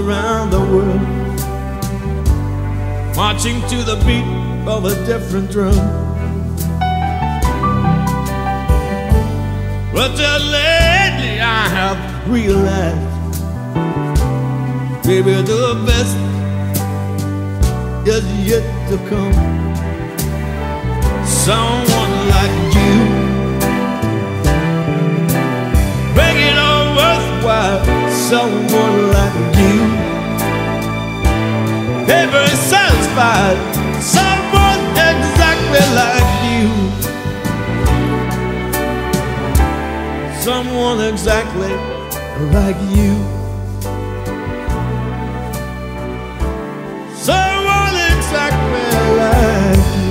around the world, marching to the beat of a different drum. But uh, lately I have realized, baby, the best is yet to come. Someone like you, break it all. Why someone like you. Ever satisfied, someone exactly like you. Someone exactly like you. Someone exactly like you.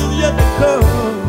is yet to come.